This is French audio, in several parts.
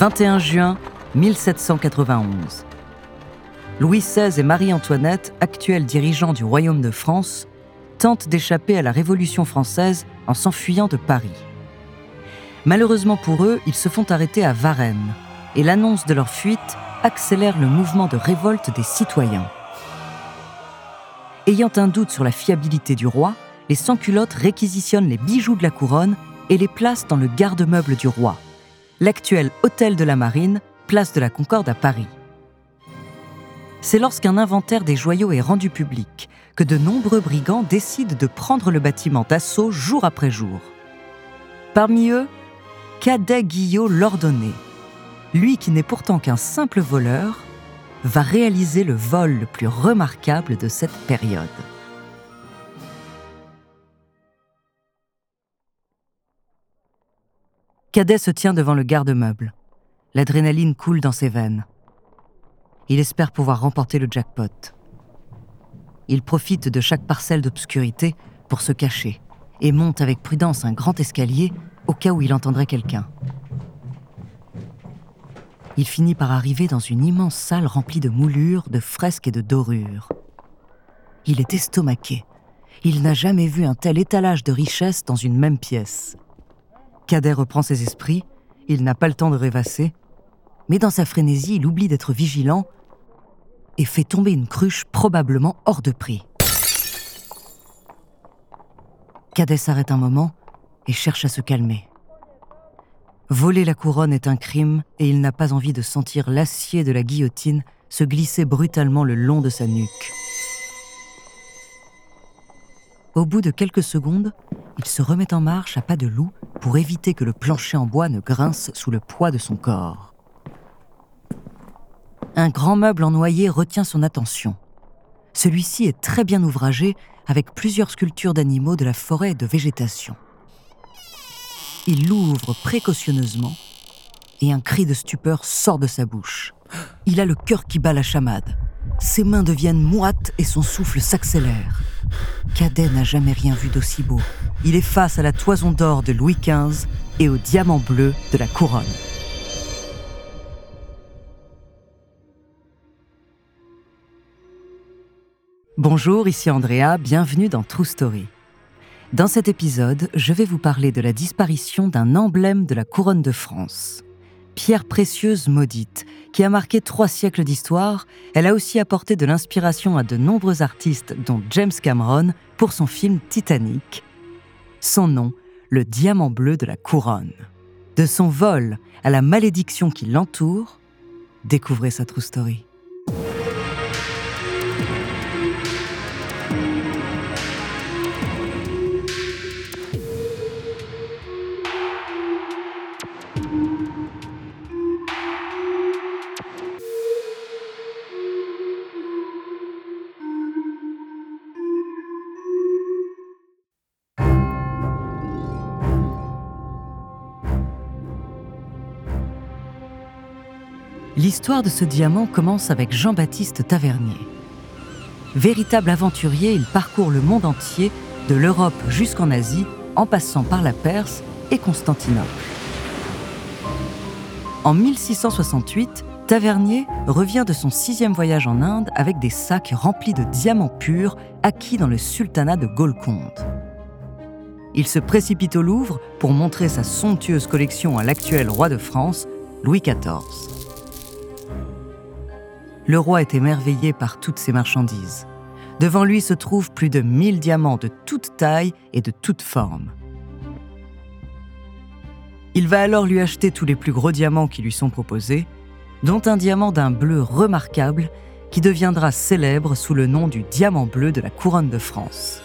21 juin 1791. Louis XVI et Marie-Antoinette, actuels dirigeants du Royaume de France, tentent d'échapper à la Révolution française en s'enfuyant de Paris. Malheureusement pour eux, ils se font arrêter à Varennes, et l'annonce de leur fuite accélère le mouvement de révolte des citoyens. Ayant un doute sur la fiabilité du roi, les sans-culottes réquisitionnent les bijoux de la couronne et les placent dans le garde-meuble du roi l'actuel Hôtel de la Marine, place de la Concorde à Paris. C'est lorsqu'un inventaire des joyaux est rendu public que de nombreux brigands décident de prendre le bâtiment d'assaut jour après jour. Parmi eux, Cadet Guillot l'ordonné. Lui qui n'est pourtant qu'un simple voleur, va réaliser le vol le plus remarquable de cette période. Cadet se tient devant le garde-meuble. L'adrénaline coule dans ses veines. Il espère pouvoir remporter le jackpot. Il profite de chaque parcelle d'obscurité pour se cacher et monte avec prudence un grand escalier au cas où il entendrait quelqu'un. Il finit par arriver dans une immense salle remplie de moulures, de fresques et de dorures. Il est estomaqué. Il n'a jamais vu un tel étalage de richesse dans une même pièce. Cadet reprend ses esprits, il n'a pas le temps de rêvasser, mais dans sa frénésie, il oublie d'être vigilant et fait tomber une cruche probablement hors de prix. Cadet s'arrête un moment et cherche à se calmer. Voler la couronne est un crime et il n'a pas envie de sentir l'acier de la guillotine se glisser brutalement le long de sa nuque. Au bout de quelques secondes, il se remet en marche à pas de loup pour éviter que le plancher en bois ne grince sous le poids de son corps. Un grand meuble en noyer retient son attention. Celui-ci est très bien ouvragé avec plusieurs sculptures d'animaux de la forêt et de végétation. Il l'ouvre précautionneusement et un cri de stupeur sort de sa bouche. Il a le cœur qui bat la chamade. Ses mains deviennent moites et son souffle s'accélère. Cadet n'a jamais rien vu d'aussi beau. Il est face à la toison d'or de Louis XV et au diamant bleu de la couronne. Bonjour, ici Andrea, bienvenue dans True Story. Dans cet épisode, je vais vous parler de la disparition d'un emblème de la couronne de France. Pierre précieuse maudite, qui a marqué trois siècles d'histoire, elle a aussi apporté de l'inspiration à de nombreux artistes, dont James Cameron, pour son film Titanic. Son nom, le diamant bleu de la couronne. De son vol à la malédiction qui l'entoure, découvrez sa true story. L'histoire de ce diamant commence avec Jean-Baptiste Tavernier. Véritable aventurier, il parcourt le monde entier, de l'Europe jusqu'en Asie, en passant par la Perse et Constantinople. En 1668, Tavernier revient de son sixième voyage en Inde avec des sacs remplis de diamants purs acquis dans le sultanat de Golconde. Il se précipite au Louvre pour montrer sa somptueuse collection à l'actuel roi de France, Louis XIV le roi est émerveillé par toutes ces marchandises. Devant lui se trouvent plus de 1000 diamants de toute taille et de toute forme. Il va alors lui acheter tous les plus gros diamants qui lui sont proposés, dont un diamant d'un bleu remarquable qui deviendra célèbre sous le nom du diamant bleu de la couronne de France.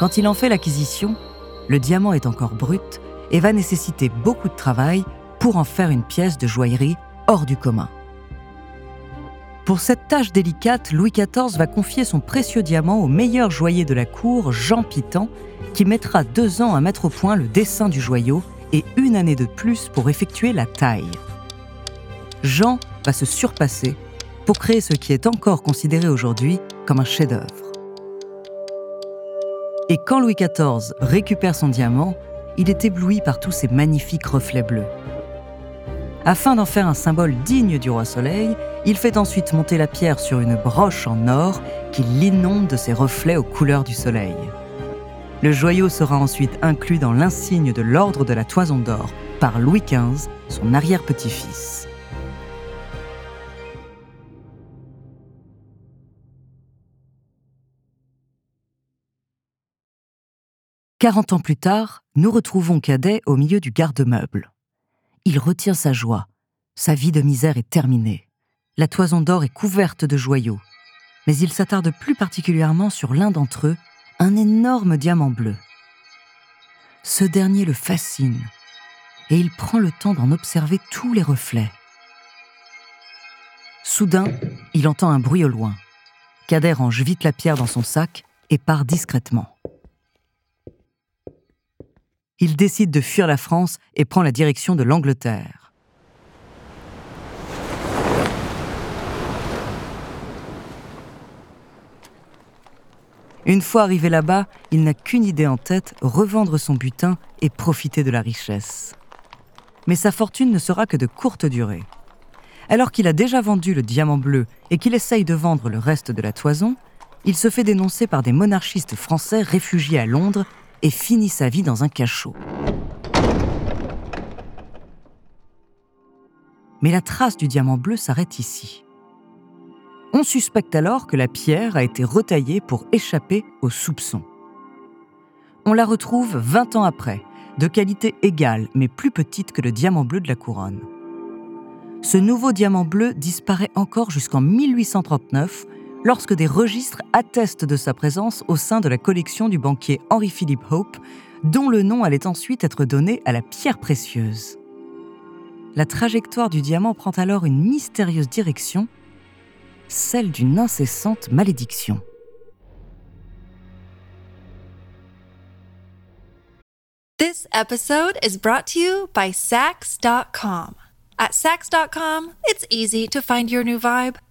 Quand il en fait l'acquisition, le diamant est encore brut et va nécessiter beaucoup de travail pour en faire une pièce de joaillerie hors du commun. Pour cette tâche délicate, Louis XIV va confier son précieux diamant au meilleur joaillier de la cour, Jean Pitan, qui mettra deux ans à mettre au point le dessin du joyau et une année de plus pour effectuer la taille. Jean va se surpasser pour créer ce qui est encore considéré aujourd'hui comme un chef-d'œuvre. Et quand Louis XIV récupère son diamant, il est ébloui par tous ces magnifiques reflets bleus. Afin d'en faire un symbole digne du roi Soleil, il fait ensuite monter la pierre sur une broche en or qui l'inonde de ses reflets aux couleurs du soleil. Le joyau sera ensuite inclus dans l'insigne de l'ordre de la Toison d'Or par Louis XV, son arrière-petit-fils. Quarante ans plus tard, nous retrouvons Cadet au milieu du garde-meuble il retient sa joie. Sa vie de misère est terminée. La toison d'or est couverte de joyaux. Mais il s'attarde plus particulièrement sur l'un d'entre eux, un énorme diamant bleu. Ce dernier le fascine, et il prend le temps d'en observer tous les reflets. Soudain, il entend un bruit au loin. Kader range vite la pierre dans son sac et part discrètement il décide de fuir la France et prend la direction de l'Angleterre. Une fois arrivé là-bas, il n'a qu'une idée en tête, revendre son butin et profiter de la richesse. Mais sa fortune ne sera que de courte durée. Alors qu'il a déjà vendu le diamant bleu et qu'il essaye de vendre le reste de la toison, il se fait dénoncer par des monarchistes français réfugiés à Londres et finit sa vie dans un cachot. Mais la trace du diamant bleu s'arrête ici. On suspecte alors que la pierre a été retaillée pour échapper aux soupçons. On la retrouve 20 ans après, de qualité égale mais plus petite que le diamant bleu de la couronne. Ce nouveau diamant bleu disparaît encore jusqu'en 1839 lorsque des registres attestent de sa présence au sein de la collection du banquier Henry Philip Hope, dont le nom allait ensuite être donné à la pierre précieuse. La trajectoire du diamant prend alors une mystérieuse direction, celle d'une incessante malédiction. This episode is brought to you by Sax.com. At Sax.com, it's easy to find your new vibe.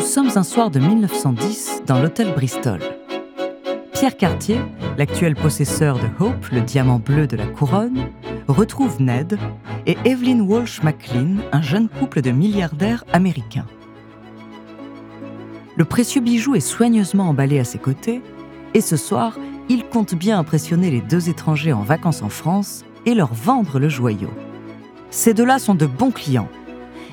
Nous sommes un soir de 1910 dans l'hôtel Bristol. Pierre Cartier, l'actuel possesseur de Hope, le diamant bleu de la couronne, retrouve Ned et Evelyn Walsh McLean, un jeune couple de milliardaires américains. Le précieux bijou est soigneusement emballé à ses côtés, et ce soir, il compte bien impressionner les deux étrangers en vacances en France et leur vendre le joyau. Ces deux-là sont de bons clients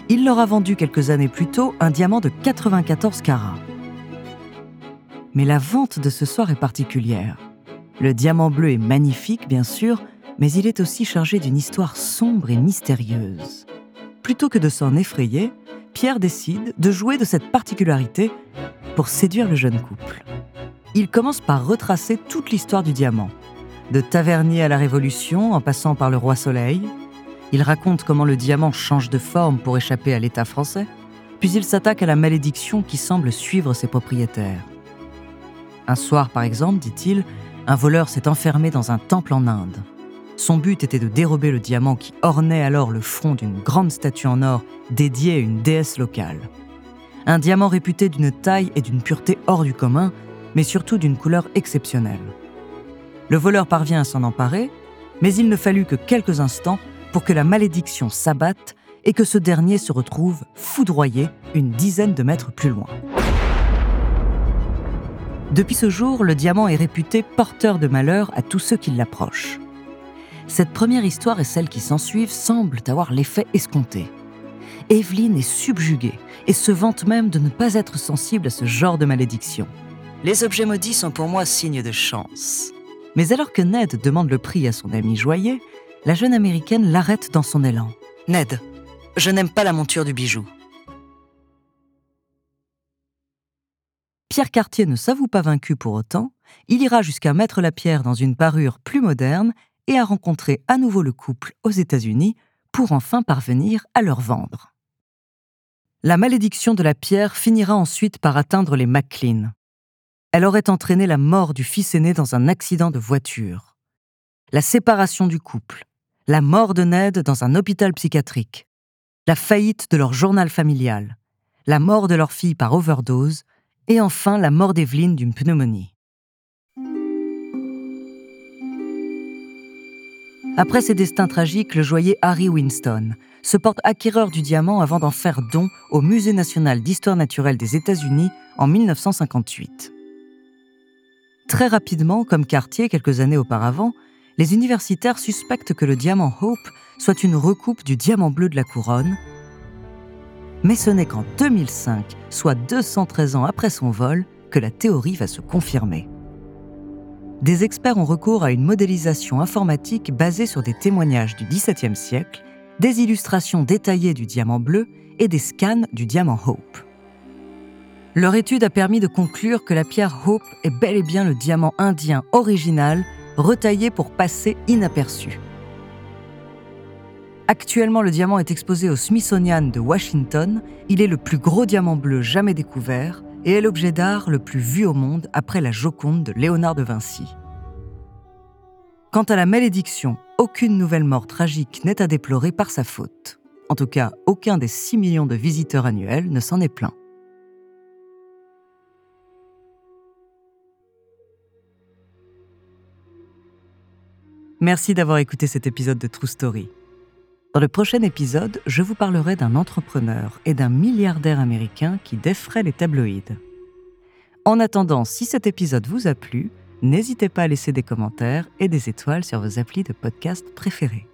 il leur a vendu quelques années plus tôt un diamant de 94 carats. Mais la vente de ce soir est particulière. Le diamant bleu est magnifique, bien sûr, mais il est aussi chargé d'une histoire sombre et mystérieuse. Plutôt que de s'en effrayer, Pierre décide de jouer de cette particularité pour séduire le jeune couple. Il commence par retracer toute l'histoire du diamant, de Tavernier à la Révolution en passant par le Roi Soleil, il raconte comment le diamant change de forme pour échapper à l'État français, puis il s'attaque à la malédiction qui semble suivre ses propriétaires. Un soir, par exemple, dit-il, un voleur s'est enfermé dans un temple en Inde. Son but était de dérober le diamant qui ornait alors le front d'une grande statue en or dédiée à une déesse locale. Un diamant réputé d'une taille et d'une pureté hors du commun, mais surtout d'une couleur exceptionnelle. Le voleur parvient à s'en emparer, mais il ne fallut que quelques instants pour que la malédiction s'abatte et que ce dernier se retrouve foudroyé une dizaine de mètres plus loin. Depuis ce jour, le diamant est réputé porteur de malheur à tous ceux qui l'approchent. Cette première histoire et celles qui s'ensuivent semblent avoir l'effet escompté. Evelyn est subjuguée et se vante même de ne pas être sensible à ce genre de malédiction. Les objets maudits sont pour moi signe de chance. Mais alors que Ned demande le prix à son ami joyeux, la jeune américaine l'arrête dans son élan. Ned, je n'aime pas la monture du bijou. Pierre Cartier ne s'avoue pas vaincu pour autant, il ira jusqu'à mettre la pierre dans une parure plus moderne et à rencontrer à nouveau le couple aux États-Unis pour enfin parvenir à leur vendre. La malédiction de la pierre finira ensuite par atteindre les MacLean. Elle aurait entraîné la mort du fils aîné dans un accident de voiture, la séparation du couple, la mort de Ned dans un hôpital psychiatrique, la faillite de leur journal familial, la mort de leur fille par overdose et enfin la mort d'Evelyn d'une pneumonie. Après ces destins tragiques, le joaillier Harry Winston se porte acquéreur du diamant avant d'en faire don au Musée national d'histoire naturelle des États-Unis en 1958. Très rapidement, comme Cartier quelques années auparavant, les universitaires suspectent que le diamant Hope soit une recoupe du diamant bleu de la couronne. Mais ce n'est qu'en 2005, soit 213 ans après son vol, que la théorie va se confirmer des experts ont recours à une modélisation informatique basée sur des témoignages du XVIIe siècle, des illustrations détaillées du diamant bleu et des scans du diamant Hope. Leur étude a permis de conclure que la pierre Hope est bel et bien le diamant indien original, retaillé pour passer inaperçu. Actuellement, le diamant est exposé au Smithsonian de Washington. Il est le plus gros diamant bleu jamais découvert et est l'objet d'art le plus vu au monde après la Joconde de Léonard de Vinci. Quant à la malédiction, aucune nouvelle mort tragique n'est à déplorer par sa faute. En tout cas, aucun des 6 millions de visiteurs annuels ne s'en est plaint. Merci d'avoir écouté cet épisode de True Story. Dans le prochain épisode, je vous parlerai d'un entrepreneur et d'un milliardaire américain qui défraie les tabloïds. En attendant, si cet épisode vous a plu, n'hésitez pas à laisser des commentaires et des étoiles sur vos applis de podcast préférés.